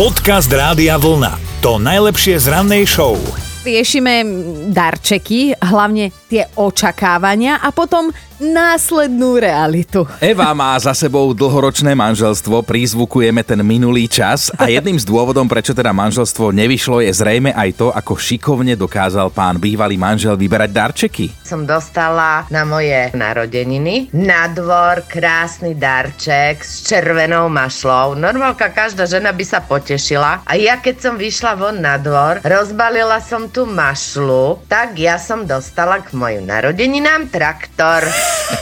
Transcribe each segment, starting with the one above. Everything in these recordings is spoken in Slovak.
Podcast Rádia Vlna. To najlepšie z rannej show. Riešime darčeky, hlavne tie očakávania a potom následnú realitu. Eva má za sebou dlhoročné manželstvo, prizvukujeme ten minulý čas a jedným z dôvodom, prečo teda manželstvo nevyšlo, je zrejme aj to, ako šikovne dokázal pán bývalý manžel vyberať darčeky. Som dostala na moje narodeniny na dvor krásny darček s červenou mašlou. Normálka každá žena by sa potešila. A ja keď som vyšla von na dvor, rozbalila som tú mašlu, tak ja som dostala k mojim narodeninám traktor.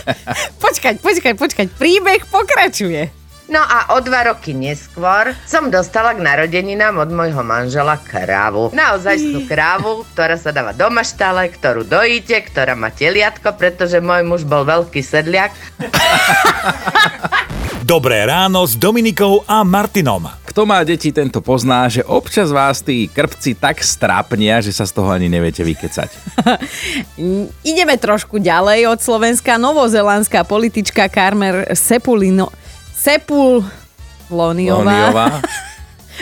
Počkať, počkať, počkať, príbeh pokračuje. No a o dva roky neskôr som dostala k narodeninám od môjho manžela krávu. Naozaj tú krávu, ktorá sa dáva do maštale, ktorú dojíte, ktorá má teliatko, pretože môj muž bol veľký sedliak. Dobré ráno s Dominikou a Martinom. Kto má deti, tento pozná, že občas vás tí krpci tak strápnia, že sa z toho ani neviete vykecať. Ideme trošku ďalej od Slovenska. Novozelandská politička Carmer Sepulino... Sepul... Loniová. Loniová.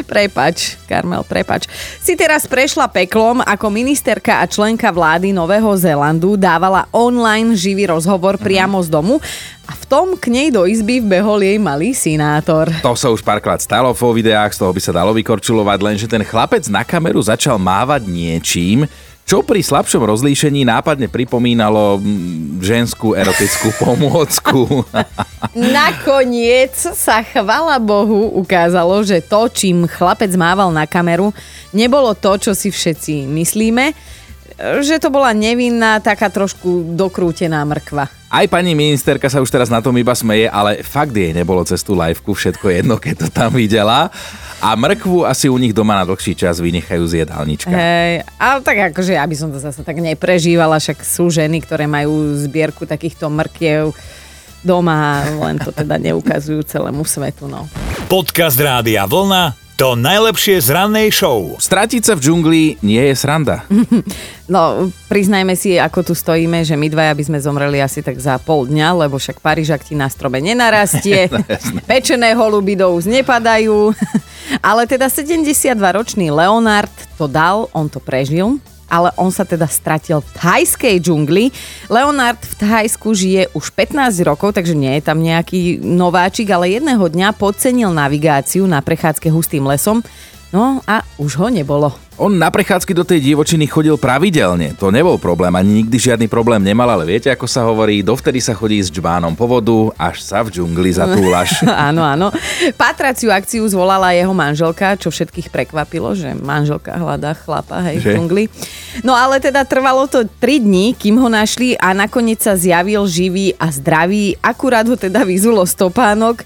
Prepač, Karmel, prepač. Si teraz prešla peklom, ako ministerka a členka vlády Nového Zélandu dávala online živý rozhovor priamo z domu a v tom k nej do izby vbehol jej malý sinátor. To sa už párkrát stalo vo videách, z toho by sa dalo vykorčulovať, lenže ten chlapec na kameru začal mávať niečím, čo pri slabšom rozlíšení nápadne pripomínalo mm, ženskú erotickú pomôcku. Nakoniec sa chvala Bohu ukázalo, že to, čím chlapec mával na kameru, nebolo to, čo si všetci myslíme, že to bola nevinná, taká trošku dokrútená mrkva. Aj pani ministerka sa už teraz na tom iba smeje, ale fakt jej nebolo cez tú liveku všetko jedno, keď to tam videla. A mrkvu asi u nich doma na dlhší čas vynechajú z jedálnička. Hej, ale tak akože ja by som to zase tak neprežívala, však sú ženy, ktoré majú zbierku takýchto mrkiev doma, len to teda neukazujú celému svetu. No. Podcast Rádia Vlna. To najlepšie z rannej show. Stratiť sa v džungli nie je sranda. No, priznajme si, ako tu stojíme, že my dvaja by sme zomreli asi tak za pol dňa, lebo však Parížak ti na strobe nenarastie, pečené holuby do úst nepadajú. Ale teda 72-ročný Leonard to dal, on to prežil, ale on sa teda stratil v thajskej džungli. Leonard v Thajsku žije už 15 rokov, takže nie je tam nejaký nováčik, ale jedného dňa podcenil navigáciu na prechádzke hustým lesom, no a už ho nebolo. On na prechádzky do tej divočiny chodil pravidelne. To nebol problém, ani nikdy žiadny problém nemal, ale viete, ako sa hovorí, dovtedy sa chodí s džbánom po vodu, až sa v džungli zatúlaš. áno, áno. Patraciu akciu zvolala jeho manželka, čo všetkých prekvapilo, že manželka hľadá chlapa, hej, v džungli. No ale teda trvalo to 3 dní, kým ho našli a nakoniec sa zjavil živý a zdravý. Akurát ho teda vyzulo stopánok.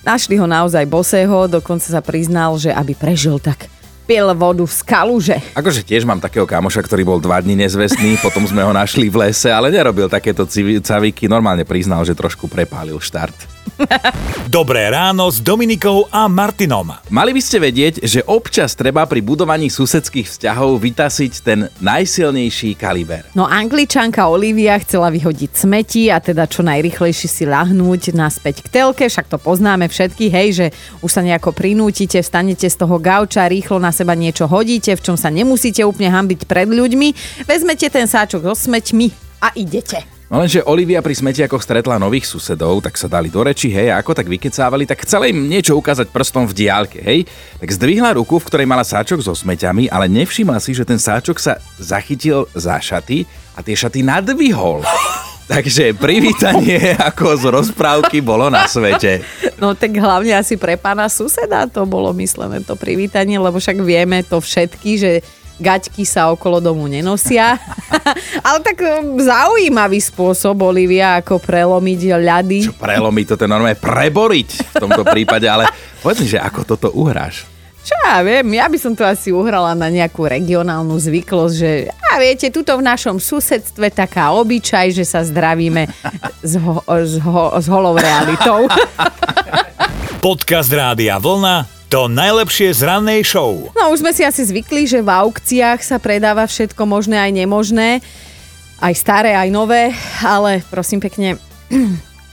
Našli ho naozaj bosého, dokonca sa priznal, že aby prežil tak pil vodu z kaluže. Akože tiež mám takého kamoša, ktorý bol dva dní nezvestný, potom sme ho našli v lese, ale nerobil takéto cavíky, normálne priznal, že trošku prepálil štart. Dobré ráno s Dominikou a Martinom. Mali by ste vedieť, že občas treba pri budovaní susedských vzťahov vytasiť ten najsilnejší kaliber. No angličanka Olivia chcela vyhodiť smeti a teda čo najrychlejšie si lahnúť naspäť k telke, však to poznáme všetky, hej, že už sa nejako prinútite, vstanete z toho gauča, rýchlo na seba niečo hodíte, v čom sa nemusíte úplne hambiť pred ľuďmi, vezmete ten sáčok so smeťmi a idete. No lenže Olivia pri smetiakoch stretla nových susedov, tak sa dali do reči, hej, a ako tak vykecávali, tak chcela im niečo ukázať prstom v diálke, hej. Tak zdvihla ruku, v ktorej mala sáčok so smeťami, ale nevšimla si, že ten sáčok sa zachytil za šaty a tie šaty nadvihol. Takže privítanie ako z rozprávky bolo na svete. No tak hlavne asi pre pána suseda to bolo myslené to privítanie, lebo však vieme to všetky, že gaťky sa okolo domu nenosia. Ale tak um, zaujímavý spôsob, Olivia, ako prelomiť ľady. Čo prelomiť? To je normálne preboriť v tomto prípade, ale povedz mi, že ako toto uhráš? Čo ja viem, ja by som to asi uhrala na nejakú regionálnu zvyklosť, že a viete, tuto v našom susedstve taká obyčaj, že sa zdravíme s, ho, s, ho, s holou realitou. Podcast Rádia Vlna to najlepšie z rannej show. No už sme si asi zvykli, že v aukciách sa predáva všetko možné aj nemožné. Aj staré, aj nové. Ale prosím pekne,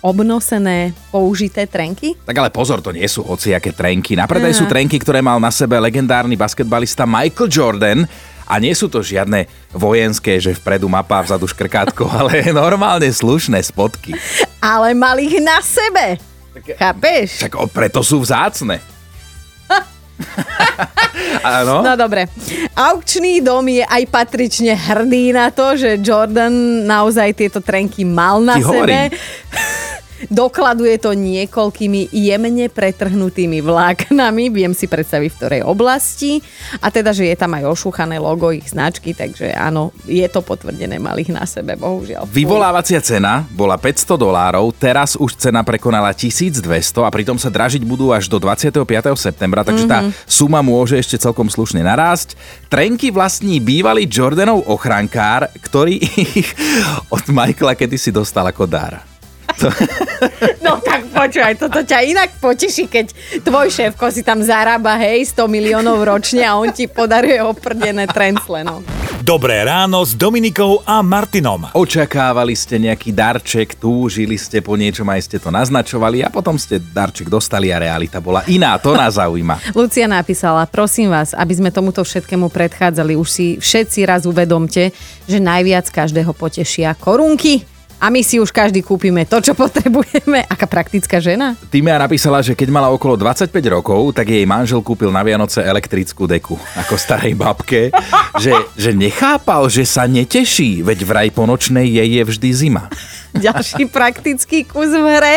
obnosené, použité trenky? Tak ale pozor, to nie sú hociaké trenky. Na predaj sú trenky, ktoré mal na sebe legendárny basketbalista Michael Jordan. A nie sú to žiadne vojenské, že vpredu mapa, vzadu škrkátko, ale normálne slušné spotky. Ale mal ich na sebe. Chápeš? Však o, preto sú vzácne. Áno. No dobre. Aukčný dom je aj patrične hrdý na to, že Jordan naozaj tieto trenky mal na Ti sebe. hovorím. Dokladuje to niekoľkými jemne pretrhnutými vláknami, viem si predstaviť v ktorej oblasti. A teda, že je tam aj ošúchané logo ich značky, takže áno, je to potvrdené, mal ich na sebe, bohužiaľ. Vyvolávacia cena bola 500 dolárov, teraz už cena prekonala 1200 a pritom sa dražiť budú až do 25. septembra, takže tá suma môže ešte celkom slušne narásť. Trenky vlastní bývalý Jordanov ochrankár, ktorý ich od Michaela kedysi dostal ako dar. No tak počúvaj, toto ťa inak poteší, keď tvoj šéfko si tam zarába, hej, 100 miliónov ročne a on ti podaruje oprdené trencle, no. Dobré ráno s Dominikou a Martinom. Očakávali ste nejaký darček, túžili ste po niečom, aj ste to naznačovali a potom ste darček dostali a realita bola iná. To nás zaujíma. Lucia napísala, prosím vás, aby sme tomuto všetkému predchádzali, už si všetci raz uvedomte, že najviac každého potešia korunky. A my si už každý kúpime to, čo potrebujeme. Aká praktická žena? Týmia napísala, že keď mala okolo 25 rokov, tak jej manžel kúpil na Vianoce elektrickú deku, ako starej babke, že, že nechápal, že sa neteší, veď vraj po nočnej jej je vždy zima. Ďalší praktický kus v hre.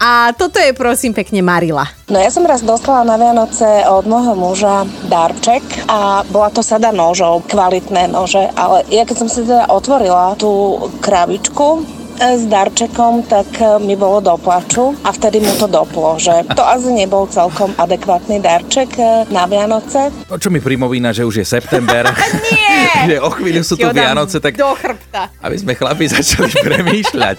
A toto je prosím pekne Marila. No ja som raz dostala na Vianoce od môjho muža darček a bola to sada nožov, kvalitné nože, ale ja keď som si teda otvorila tú krabičku, e, s darčekom, tak e, mi bolo do plaču a vtedy mu to doplo, že to asi nebol celkom adekvátny darček e, na Vianoce. No čo mi primovína, že už je september. Nie! že o chvíľu sú tu Vianoce, tak Do chrbta. aby sme chlapi začali premýšľať.